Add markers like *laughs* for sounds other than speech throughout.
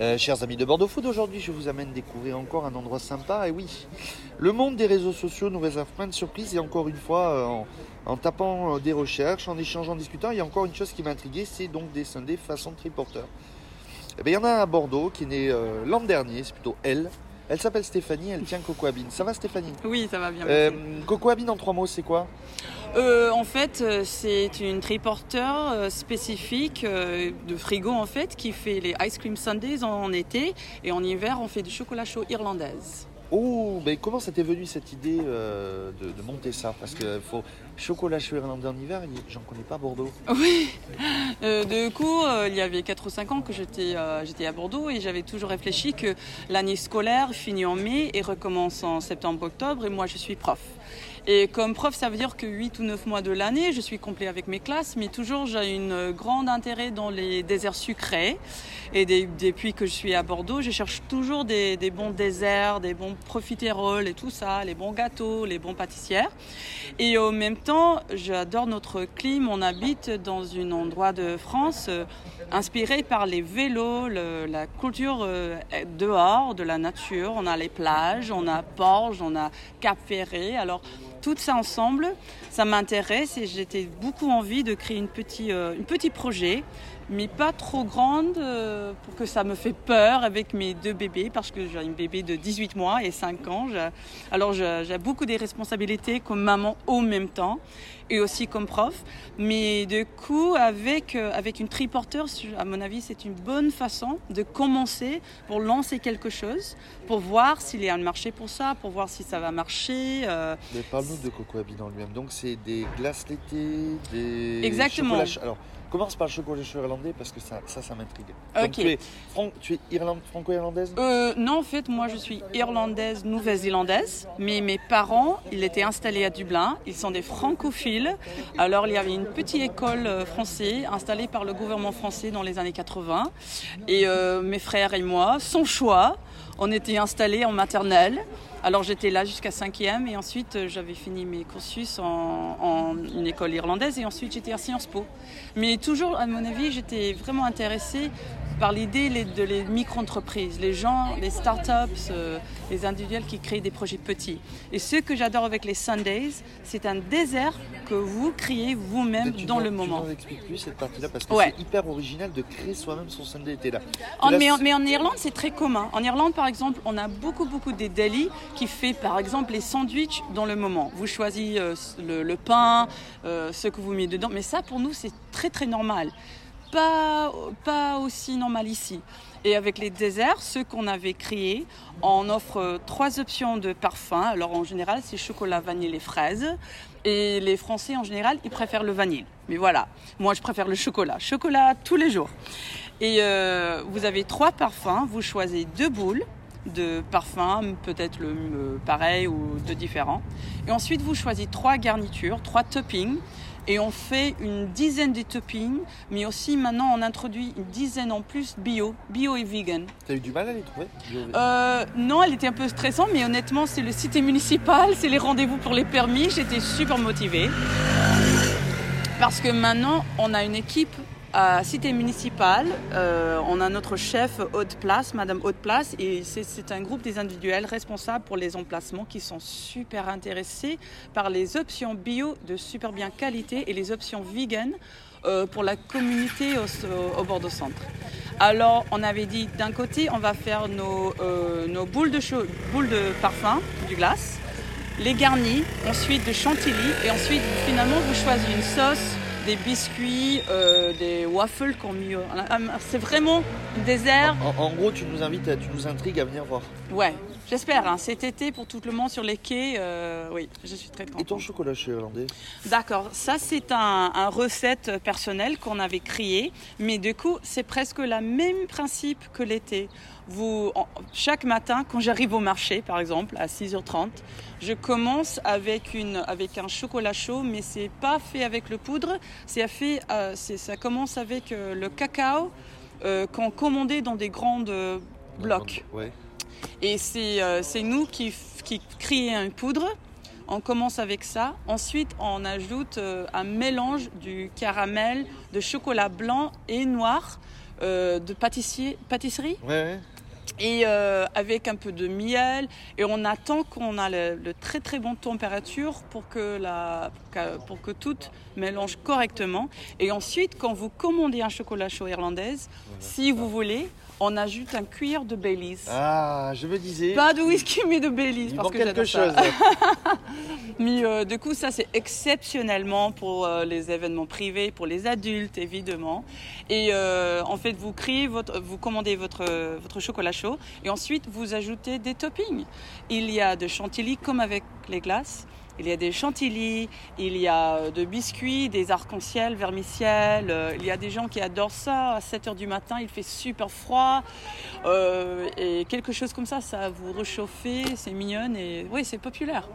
Euh, chers amis de Bordeaux Food, aujourd'hui je vous amène découvrir encore un endroit sympa. Et oui, le monde des réseaux sociaux nous réserve plein de surprises. Et encore une fois, euh, en, en tapant euh, des recherches, en échangeant, en discutant, il y a encore une chose qui m'a intrigué c'est donc des Sundays façon triporter. Eh bien, il y en a un à Bordeaux qui est né euh, l'an dernier, c'est plutôt elle. Elle s'appelle Stéphanie, elle tient Coco Abine. Ça va Stéphanie? Oui, ça va bien. euh, merci. Coco Abine en trois mots, c'est quoi? Euh, en fait, euh, c'est une triporteur euh, spécifique de frigo en fait qui fait les ice cream sundaes en été et en hiver on fait du chocolat chaud irlandaise. Oh, mais comment ça t'est venu cette idée euh, de, de monter ça? Parce que faut chocolat chaud irlandais en hiver, j'en connais pas Bordeaux. Oui. Euh, du coup, euh, il y avait 4 ou 5 ans que j'étais euh, j'étais à Bordeaux et j'avais toujours réfléchi que l'année scolaire finit en mai et recommence en septembre-octobre et moi je suis prof. Et comme prof, ça veut dire que 8 ou 9 mois de l'année, je suis complet avec mes classes, mais toujours j'ai une grande intérêt dans les déserts sucrés. Et depuis que je suis à Bordeaux, je cherche toujours des, des bons desserts, des bons profiteroles et tout ça, les bons gâteaux, les bons pâtissières. Et en même temps, j'adore notre climat. On habite dans un endroit de France euh, inspiré par les vélos, la culture euh, dehors, de la nature. On a les plages, on a Porges, on a Cap Ferré. Alors, tout ça ensemble, ça m'intéresse et j'étais beaucoup envie de créer une petit, euh, petit projet, mais pas trop grande euh, pour que ça me fait peur avec mes deux bébés, parce que j'ai une bébé de 18 mois et 5 ans. Alors j'ai beaucoup des responsabilités comme maman au même temps et aussi comme prof. Mais du coup, avec, euh, avec une triporteur, à mon avis, c'est une bonne façon de commencer pour lancer quelque chose, pour voir s'il y a un marché pour ça, pour voir si ça va marcher. euh, Mais parle-nous de Coco lui-même. Donc c'est des glaces l'été, des Exactement. chocolats chauds. Alors commence par le chocolat chaud irlandais parce que ça, ça, ça m'intrigue. Ok. tu es, fran- tu es Irlande, franco-irlandaise? Euh, non, en fait, moi, je suis irlandaise, nouvelle-zélandaise. Mais mes parents, ils étaient installés à Dublin. Ils sont des francophiles. Alors, il y avait une petite école euh, française installée par le gouvernement français dans les années 80. Et euh, mes frères et moi, sans choix, on était installés en maternelle. Alors j'étais là jusqu'à 5e et ensuite euh, j'avais fini mes cursus en, en une école irlandaise et ensuite j'étais à Sciences Po. Mais toujours, à mon avis, j'étais vraiment intéressée par l'idée de les micro-entreprises, les gens, les startups, euh, les individuels qui créent des projets petits. Et ce que j'adore avec les Sundays, c'est un désert que vous créez vous-même tu dans nous- le Tu moment. nous expliques plus cette partie-là parce que Ouais. c'est hyper original de créer soi-même son Sunday là. En- Là, mais, en, c'est- mais en Irlande, c'est très commun. En Irlande, par exemple, on a beaucoup, beaucoup des delis qui fait, par exemple, les sandwichs dans le moment. Vous choisissez euh, le, pain, euh, ce que vous mettez dedans. Mais ça, pour nous, c'est très, très normal. Pas, pas aussi normal ici. Et avec les desserts, ceux qu'on avait créés, on offre euh, trois options de parfum. Alors en général, c'est chocolat, vanille et fraises. Et les Français, en général, ils préfèrent le vanille. Mais voilà, moi, je préfère le chocolat. Chocolat tous les jours. Et vous avez trois parfums. Vous choisissez deux boules de parfums, peut-être le pareil ou de différents. Et ensuite, vous choisissez trois garnitures, trois toppings. Et on fait une dizaine de toppings, mais aussi maintenant on introduit une dizaine en plus bio, bio et vegan. T'as eu du mal à les trouver Euh, non, elle était un peu stressante, mais honnêtement, c'est le cité municipal, c'est les rendez-vous pour les permis. J'étais super motivée. Parce que maintenant, on a une équipe à cité municipale. Euh, on a notre chef Haute Place, Madame Haute Place, et c'est- un groupe des individuels responsables pour les emplacements qui sont super intéressés par les options bio de super bien qualité et les options vegan euh, pour la communauté au, au Bordeaux Centre. Alors, on avait dit d'un côté, on va faire nos, euh, nos boules, de boules de parfum, du glace, les garnis, ensuite de chantilly, et ensuite, finalement, vous choisissez une sauce, des biscuits, euh, des waffles qu'on mis. au- C'est vraiment un désert. en, en gros, tu nous invites, à- tu nous intrigues à venir voir. Ouais, j'espère. hein, cet été, pour tout le monde sur les quais, euh, oui, je suis très Et ton contente. chocolat chaud irlandais D'accord, ça c'est un, un recette personnelle qu'on avait créée, mais du coup c'est presque le même principe que l'été. Vous, en- chaque matin, quand j'arrive au marché, par exemple, à 6h30, je commence avec, une, avec un chocolat chaud, mais c'est pas fait avec le poudre, c'est fait, euh, ça commence avec euh, le cacao qu'on commandait dans des grandes blocs. Ouais. Et c'est euh, nous qui, qui créons une poudre. On commence avec ça. Ensuite, on ajoute euh, un mélange du caramel, de chocolat blanc et noir euh, de pâtissier, pâtisserie Ouais, ouais. et euh, avec un peu de miel et on attend qu'on a le, le très très bonne température pour que la pour que, pour que tout mélange correctement et ensuite quand vous commandez un chocolat chaud irlandaise si vous voulez on ajoute un cuir de Baileys Ah, je me disais. pas de whisky mais de Baileys il parce que quelque ça. chose. *laughs* Mais euh, du coup, ça c'est exceptionnellement pour euh, les événements privés, pour les adultes évidemment. Et euh, en fait, vous créez votre, vous commandez votre votre chocolat chaud et ensuite vous ajoutez des toppings. Il y a de chantilly comme avec les glaces. Il y a des chantilly, il y a euh, de biscuits, des arcs-en-ciel, vermicelles. euh, Il y a des gens qui adorent ça. À 7 heures du matin, il fait super froid. Euh, et quelque chose comme ça, ça vous réchauffer, c'est mignonne et oui, c'est populaire.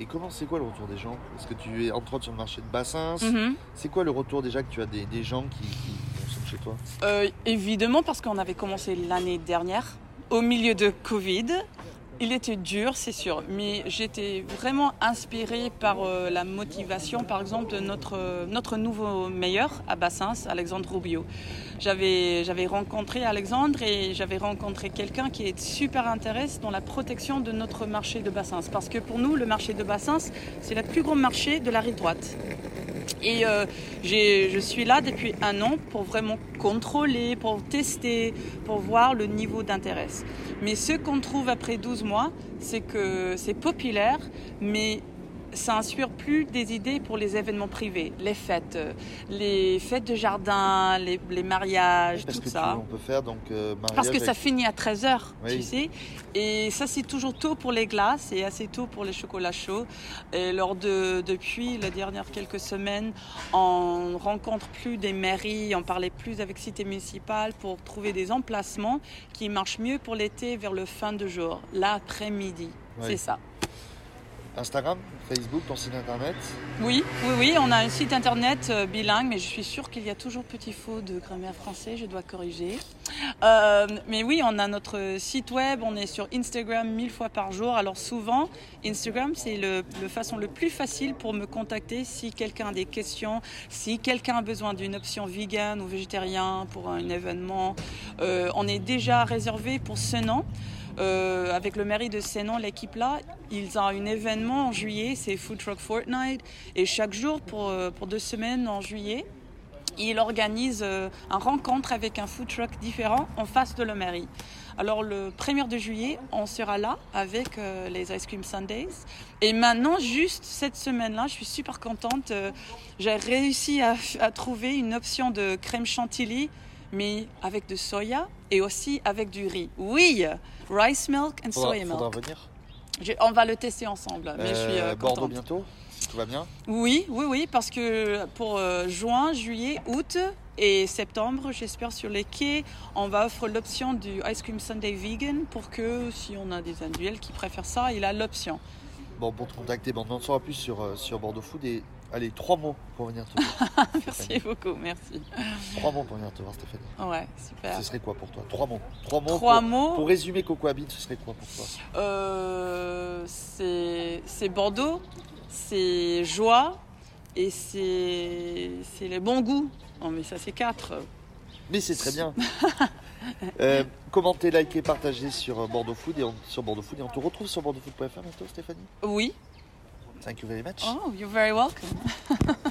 Et comment c'est quoi le retour des gens? Parce que tu es entre autres sur le marché de Bassins? Mhm. C'est quoi le retour déjà que tu as des, des gens qui, qui consomment chez toi? Euh, évidemment, parce qu'on avait commencé l'année dernière, au milieu de Covid. Il était dur, c'est sûr, mais j'étais vraiment inspirée par euh, la motivation, par exemple, de notre, nouveau meilleur à Bassins, Alexandre Rubio. J'avais j'avais rencontré Alexandre et j'avais rencontré quelqu'un qui est super intéressé dans la protection de notre marché de Bassins. Parce que pour nous, le marché de Bassins, c'est le plus grand marché de la rive droite. Et euh, je suis là depuis un an pour vraiment contrôler, pour tester, pour voir le niveau d'intérêt. Mais ce qu'on trouve après 12 mois, c'est que c'est populaire, mais ça inspire plus des idées pour les événements privés, les fêtes, euh, les fêtes de jardin, les, les mariages, Parce tout que tu- ça. on peut faire donc euh, Parce que ça finit à 13h, Oui. tu sais. Et ça, c'est toujours tôt pour les glaces et assez tôt pour les chocolats chauds. Et lors de, depuis les dernières quelques semaines, on rencontre plus des mairies, on parlait plus avec Cité municipale pour trouver des emplacements qui marchent mieux pour l'été vers le fin de jour, l'après-midi. Oui. C'est ça. Instagram, Facebook, ton site internet. Oui, oui, oui, on a un site internet euh, bilingue, mais je suis sûre qu'il y a toujours petit faux de grammaire français, je dois corriger. Euh, mais oui, on a notre site web, on est sur Instagram mille fois par jour. Alors souvent, Instagram, c'est le, façon le plus facile pour me contacter si quelqu'un a des questions, si quelqu'un a besoin d'une option vegan ou végétarien pour un événement. Euh, on est déjà réservé pour ce nom. Euh, avec le mairie de Sénan, l'équipe là, ils ont un événement en juillet, c'est Food Truck Fortnite. Et chaque jour, pour, euh, pour deux semaines en juillet, ils organisent euh, une rencontre avec un food truck différent en face de la mairie. Alors le 1er de juillet, on sera là avec euh, les Ice Cream Sundays. Et maintenant, juste cette semaine-là, je suis super contente. J'ai réussi à trouver une option de crème chantilly, mais avec de soya et aussi avec du riz. Oui, rice milk and Faudra, soya faudra milk. venir. Je- on va le tester ensemble, mais je suis Euh, euh, Bordeaux bientôt, si tout va bien. Oui, oui, oui, parce que pour euh, juin, juillet, août et septembre, j'espère sur les quais, on va offrir l'option du Ice Cream Sunday Vegan pour que si on a des individuels qui préfèrent ça, il a l'option. Bon, pour te contacter, bon, on en saura plus sur, euh, sur Bordeaux Food. Et allez, trois mots pour venir te voir. *laughs* Merci beaucoup, merci. trois mots pour venir te voir, Stéphanie. Ouais, super. Ce serait quoi pour toi? Trois mots. Trois mots. Trois pour, mots. Pour résumer Coco Habit, ce serait quoi pour toi? Euh, c'est Bordeaux, c'est joie et c'est c'est le bon goût. Non, mais ça, c'est quatre. Mais c'est très bien. *laughs* Euh, commentez, likez, partagez sur euh, Bordeaux Food et on, sur Bordeaux Food et on te retrouve sur bordeauxfood.fr bientôt, Stéphanie? Oui. Thank you very much. Oh, you're very welcome. *laughs*